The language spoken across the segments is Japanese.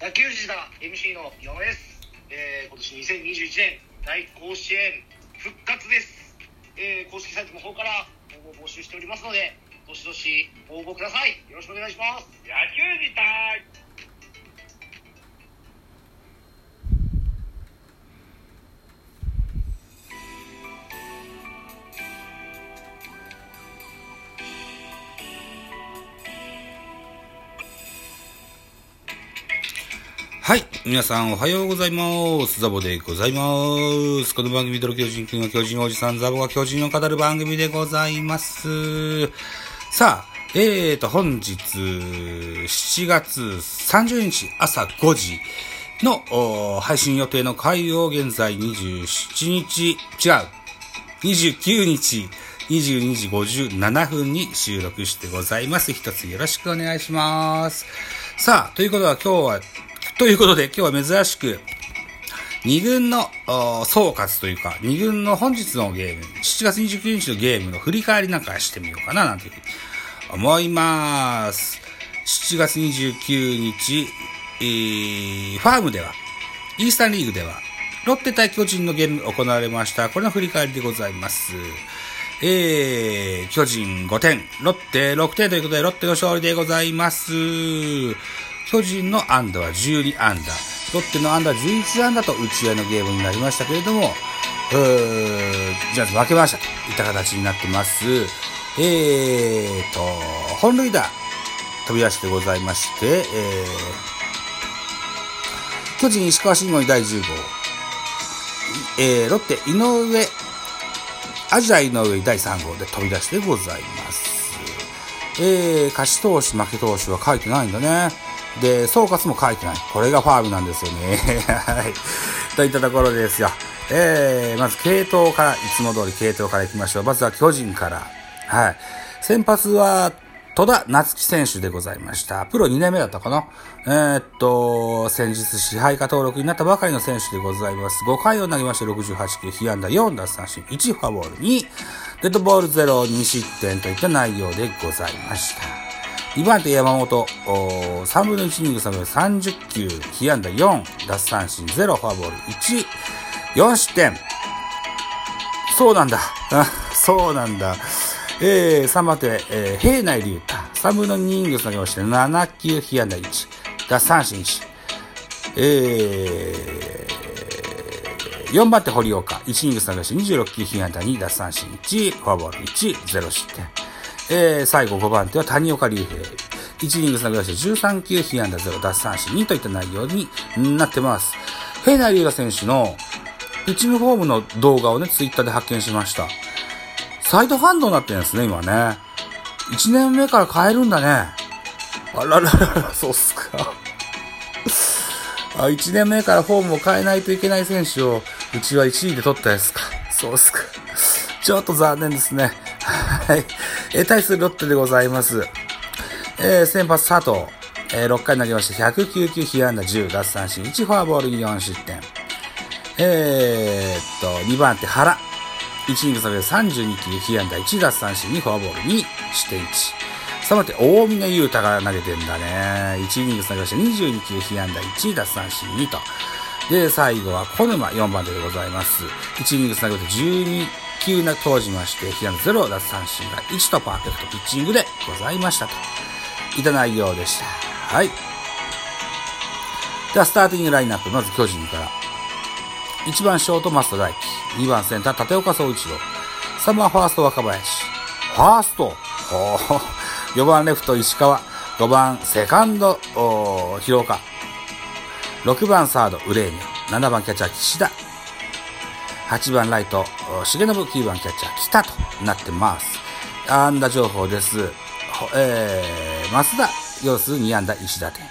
野球児だ MC の山です、えー、今年2021年大甲子園復活です、えー、公式サイトの方から応募募集しておりますのでどしどし応募ください。よろしくお願いします。野球自体はい。皆さんおはようございます。ザボでございます。この番組、ドロ巨人くんが巨人おじさん、ザボが巨人を語る番組でございます。さあ、えーと、本日、7月30日朝5時の配信予定の回を現在27日、違う、29日、22時57分に収録してございます。一つよろしくお願いします。さあ、ということは今日は、ということで今日は珍しく、二軍の総括というか、二軍の本日のゲーム、7月29日のゲームの振り返りなんかしてみようかななんていうふうに思います。7月29日、えー、ファームでは、イースタンリーグでは、ロッテ対巨人のゲーム行われました。これの振り返りでございます。えー、巨人5点、ロッテ6点ということで、ロッテの勝利でございます。巨人の安打は12安打、ロッテの安打は11安打と打ち合いのゲームになりましたけれども、うージャイアンツ負けましたといった形になってます。えーと、本塁打飛び出してございまして、えー、巨人石川慎吾に第10号、えー、ロッテ井上、アジア井上第3号で飛び出してございます。えー、勝ち投手、負け投手は書いてないんだね。で、総括も書いてない。これがファームなんですよね。はい。といったところですよ。えー、まず系統から、いつも通り系統から行きましょう。まずは巨人から。はい。先発は、戸田夏樹選手でございました。プロ2年目だったかなえー、っと、先日支配下登録になったばかりの選手でございます。5回を投げまして68球、被安打4奪三振、1フォアボール2、デッドボール0、2失点といった内容でございました。2番手山本、3分の1イニング3分30球、被安打4、奪三振0、フォアボール1、4失点。そうなんだ。そうなんだ。えー、3番手、えー、平内龍太。3分の2イニング投げまして、7球、被安打1、奪三振1。えー、4番手、堀岡。1イニング投げまして、26球、被安打2、奪三振1、フォアボール1、0失点。えー、最後5番手は谷岡隆平。1イニング投げまして13球、被安打0、奪三振2といった内容になってます。平内龍太選手のピッチングフォームの動画をね、ツイッターで発見しました。サイドハンドになってるんですね、今ね。1年目から変えるんだね。あらららら、そうっすか。あ、1年目からフォームを変えないといけない選手を、うちは1位で取ったやつか。そうっすか。ちょっと残念ですね。はい。えー、対するロッテでございます。えー、先発佐藤。えー、6回投げまして、109球、被安打10、奪三振1、フォアボール4失点。えー、と、2番手原。1イニング差で32球、被安打1、奪三振2、フォアボール2、失点1。3番手、大峰優太が投げてんだね。1イニング投げまして22球、被安打1、奪三振2と。で、最後は小沼4番手でございます。1イニング投げまして12球な投じまして、被安打0、奪三振が1とパーフェクトピッチングでございましたと。いた内容でした。はい。では、スターティングラインナップ、まず巨人から。1番ショート、増田大輝。2番センター、立岡総一郎。3番ファースト、若林。ファーストほー4番レフト、石川。5番セカンド、広岡。6番サード、ウレーニョ。7番キャッチャー、岸田。8番ライト、重信。9番キャッチャー、北となってます。安打情報です。えー、増田、要数2安打1打点。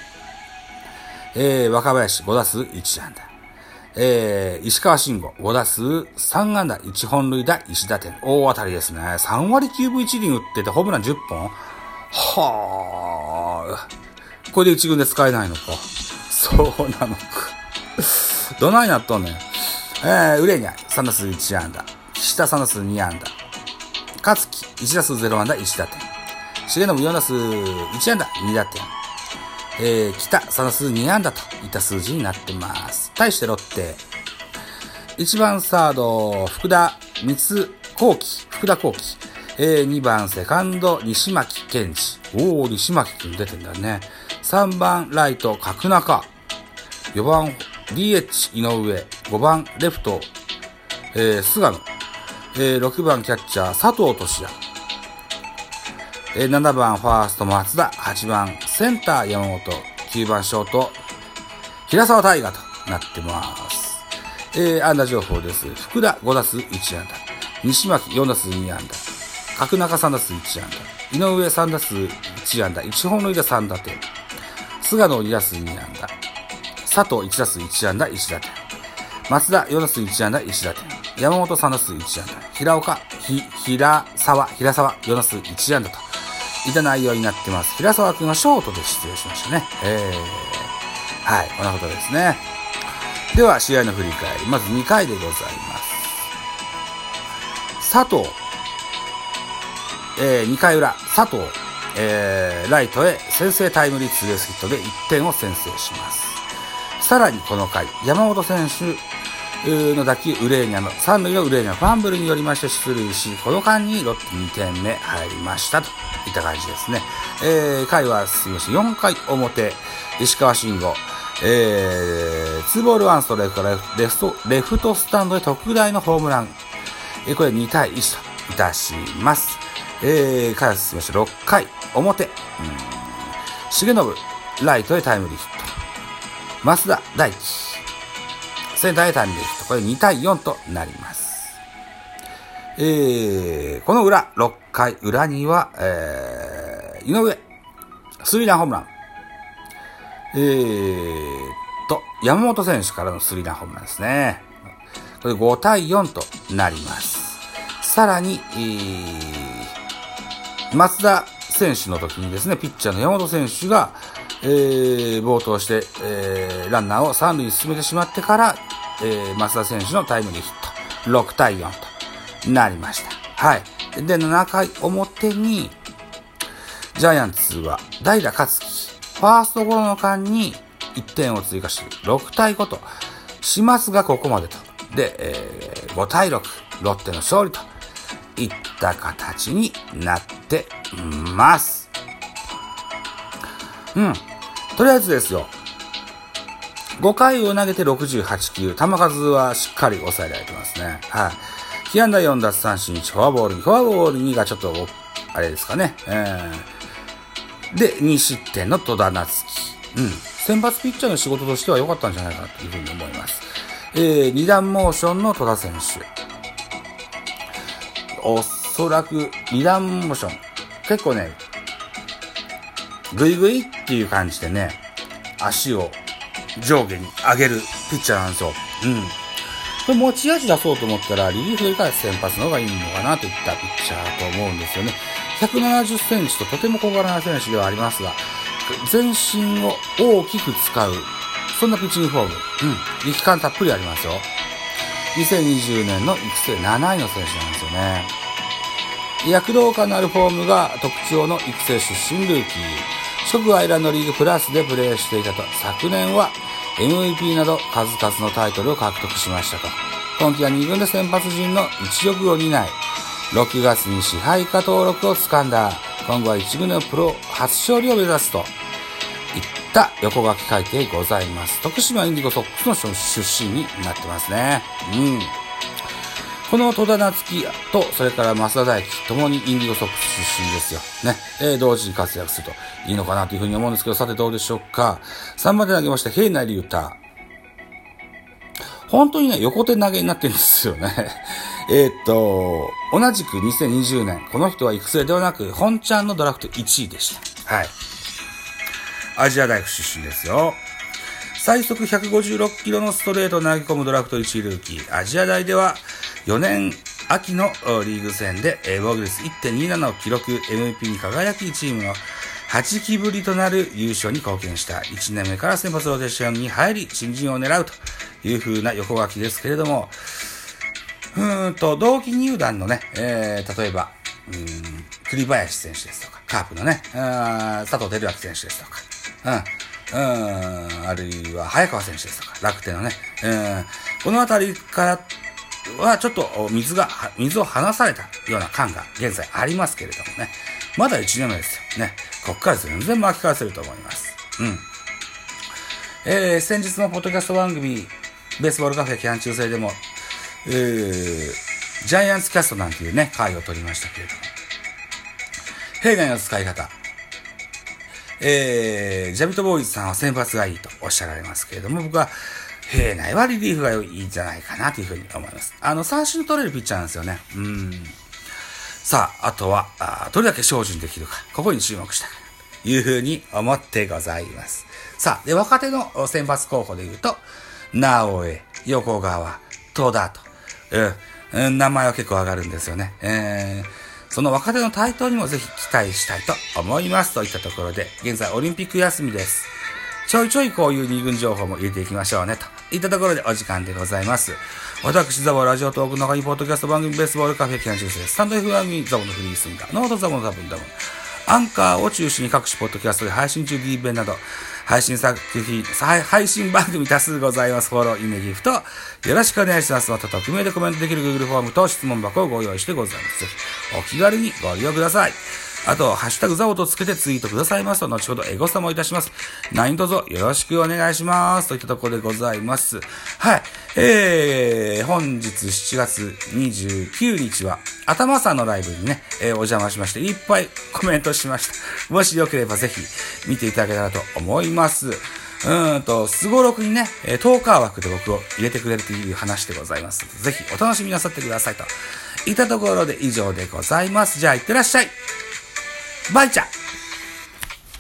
えー、若林5打数1安打。えー、石川慎吾5打数3安打1本塁打1打点。大当たりですね。3割9分1厘打っててホームラン10本はあ。これで1軍で使えないのか。そうなのか。どないなっとんねん。えー、ウレニャ3打数1安打。岸田3打数2安打。勝木1打数0安打1打点。重信4打数1安打2打点。えー、北3打数2安打といった数字になってます。対してロッテ、1番サード、福田光幸喜、福田幸喜。えー、2番セカンド、西巻健二。おー、西巻君出てんだね。3番ライト、角中。4番 DH 井上。5番レフト、えー、菅野。えー、6番キャッチャー、佐藤俊也。えー、7番ファースト、松田。8番センター、山本。9番ショート、平沢大河となってます。えー、安打情報です。福田5打数1安打。西巻4打数2安打。角中3打数1安打。井上3打数1安打。1本塁打3打点。菅野2打数2安打。佐藤1打数1安打1打点。松田4打数1安打1打点。山本3打数1安打。平岡、ひ、平沢、平沢4打数1安打と。いった内容になってます。平沢君はショートで出場しましたね。えー、はい、こんなことですね。では、試合の振り返り。まず2回でございます。佐藤。えー、2回裏、佐藤。えー、ライトへ先制タイムリーツーベースヒットで1点を先制します。さらにこの回、山本選手の打球、ウレーニャの、三塁のウレーニャのファンブルによりまして出塁し、この間にロッテ2点目入りましたといった感じですね。えー、回は進みまして4回表、石川慎吾、えー、2ボール1ストライクからレフト、レフトスタンドで特大のホームラン。えー、これ2対1といたします。えー、から進みまして6回表。うん、重信、ライトへタイムリーヒット。増田大輝、センターへタイムリーヒット。これ2対4となります。えー、この裏、6回裏には、えー、井上、スリーランホームラン。えー、と、山本選手からのスリーランホームランですね。これ5対4となります。さらに、えー、松田選手の時にですね、ピッチャーの山本選手が、えー、冒頭して、えー、ランナーを三塁に進めてしまってから、えー、松田選手のタイムリーヒット、6対4となりました。はい。で、7回表に、ジャイアンツは代打勝樹ファーストゴロの間に1点を追加して6対5としますがここまでと。で、えー、5対6、ロッテの勝利といった形になってます。うん。とりあえずですよ。5回を投げて68球、球数はしっかり抑えられてますね。はい。被安打4奪三振1、フォアボール2、フォアボール2がちょっと、あれですかね。えーで、2失点の戸田夏樹。うん。先発ピッチャーの仕事としては良かったんじゃないかなというふうに思います。えー、2段モーションの戸田選手。おそらく2段モーション。結構ね、ぐいぐいっていう感じでね、足を上下に上げるピッチャーなんですよ。うん。これ持ち味出そうと思ったら、リリーフよりか先発の方がいいのかなといったピッチャーと思うんですよね。170センチととても小柄な選手ではありますが、全身を大きく使う、そんなピッチングフォーム、うん、力感たっぷりありますよ。2020年の育成7位の選手なんですよね。躍動感のあるフォームが特徴の育成出身ルーキー。即アイランドリーグプラスでプレーしていたと、昨年は MVP など数々のタイトルを獲得しましたが。今季は2軍で先発陣の1億を担い、6月に支配下登録をつかんだ。今後は1軍のプロ初勝利を目指すといった横書き書いてございます。徳島インディゴソックスの出身になってますね。うん。この戸田夏樹と、それから増田大輝、ともにインディゴソックス出身ですよ。ね。えー、同時に活躍するといいのかなというふうに思うんですけど、さてどうでしょうか。3番で投げました、平内龍太。本当にね、横手投げになってるんですよね。え、っと、同じく2020年、この人は育成ではなく、本ちゃんのドラフト1位でした。はい。アジア大学出身ですよ。最速156キロのストレート投げ込むドラフト1位ルーキー。アジア大では4年秋のリーグ戦で防御率1.27を記録。MVP に輝きチームの8期ぶりとなる優勝に貢献した。1年目から先発ローテーションに入り新人を狙うという風な横書きですけれども、うんと、同期入団のね、えー、例えば、うん、栗林選手ですとか、カープのね、あ佐藤輝明選手ですとか、うん、あるいは早川選手ですとか、楽天のね、うん、このあたりからはちょっと水が、水を離されたような感が現在ありますけれどもね、まだ1年目ですよ。ね。こっから全然巻き返せると思います。うん。えー、先日のポッドキャスト番組、ベースボールカフェキャン中制でも、えー、ジャイアンツキャストなんていうね、回を取りましたけれども、平内の使い方、えー、ジャビットボーイズさんは先発がいいとおっしゃられますけれども、僕は、平内はリリーフがいいんじゃないかなというふうに思います。あの、三振取れるピッチャーなんですよね。うん。さあ、あとは、あどれだけ精進できるか、ここに注目したいというふうに思ってございます。さあ、で、若手の選抜候補で言うと、直江、横川、戸田と、うん、名前は結構上がるんですよね。えーその若手の台頭にもぜひ期待したいと思いますといったところで、現在オリンピック休みです。ちょいちょいこういう二軍情報も入れていきましょうね、といったところでお時間でございます。私、ザボラジオトークの中にポッドキャスト番組ベースボールカフェキャン中世ススタンド F 番組ザボのフリースインガー、ノートザボのザボンダボン、アンカーを中心に各種ポッドキャストで配信中 D 弁など、配信作品、配信番組多数ございます。フォロー、イメギフト、よろしくお願いします。また匿名でコメントできる Google フォームと質問箱をご用意してございます。ぜひ、お気軽にご利用ください。あと、ハッシュタグザオとつけてツイートくださいますと、後ほどエゴサもいたします。何卒よろしくお願いします。といったところでございます。はい。えー、本日7月29日は、頭さんのライブにね、えー、お邪魔しまして、いっぱいコメントしました。もしよければぜひ見ていただけたらと思います。うんと、すごろくにね、えー、トーカー枠で僕を入れてくれるという話でございます。ぜひお楽しみなさってくださいと。いったところで以上でございます。じゃあ、いってらっしゃい。バイチャ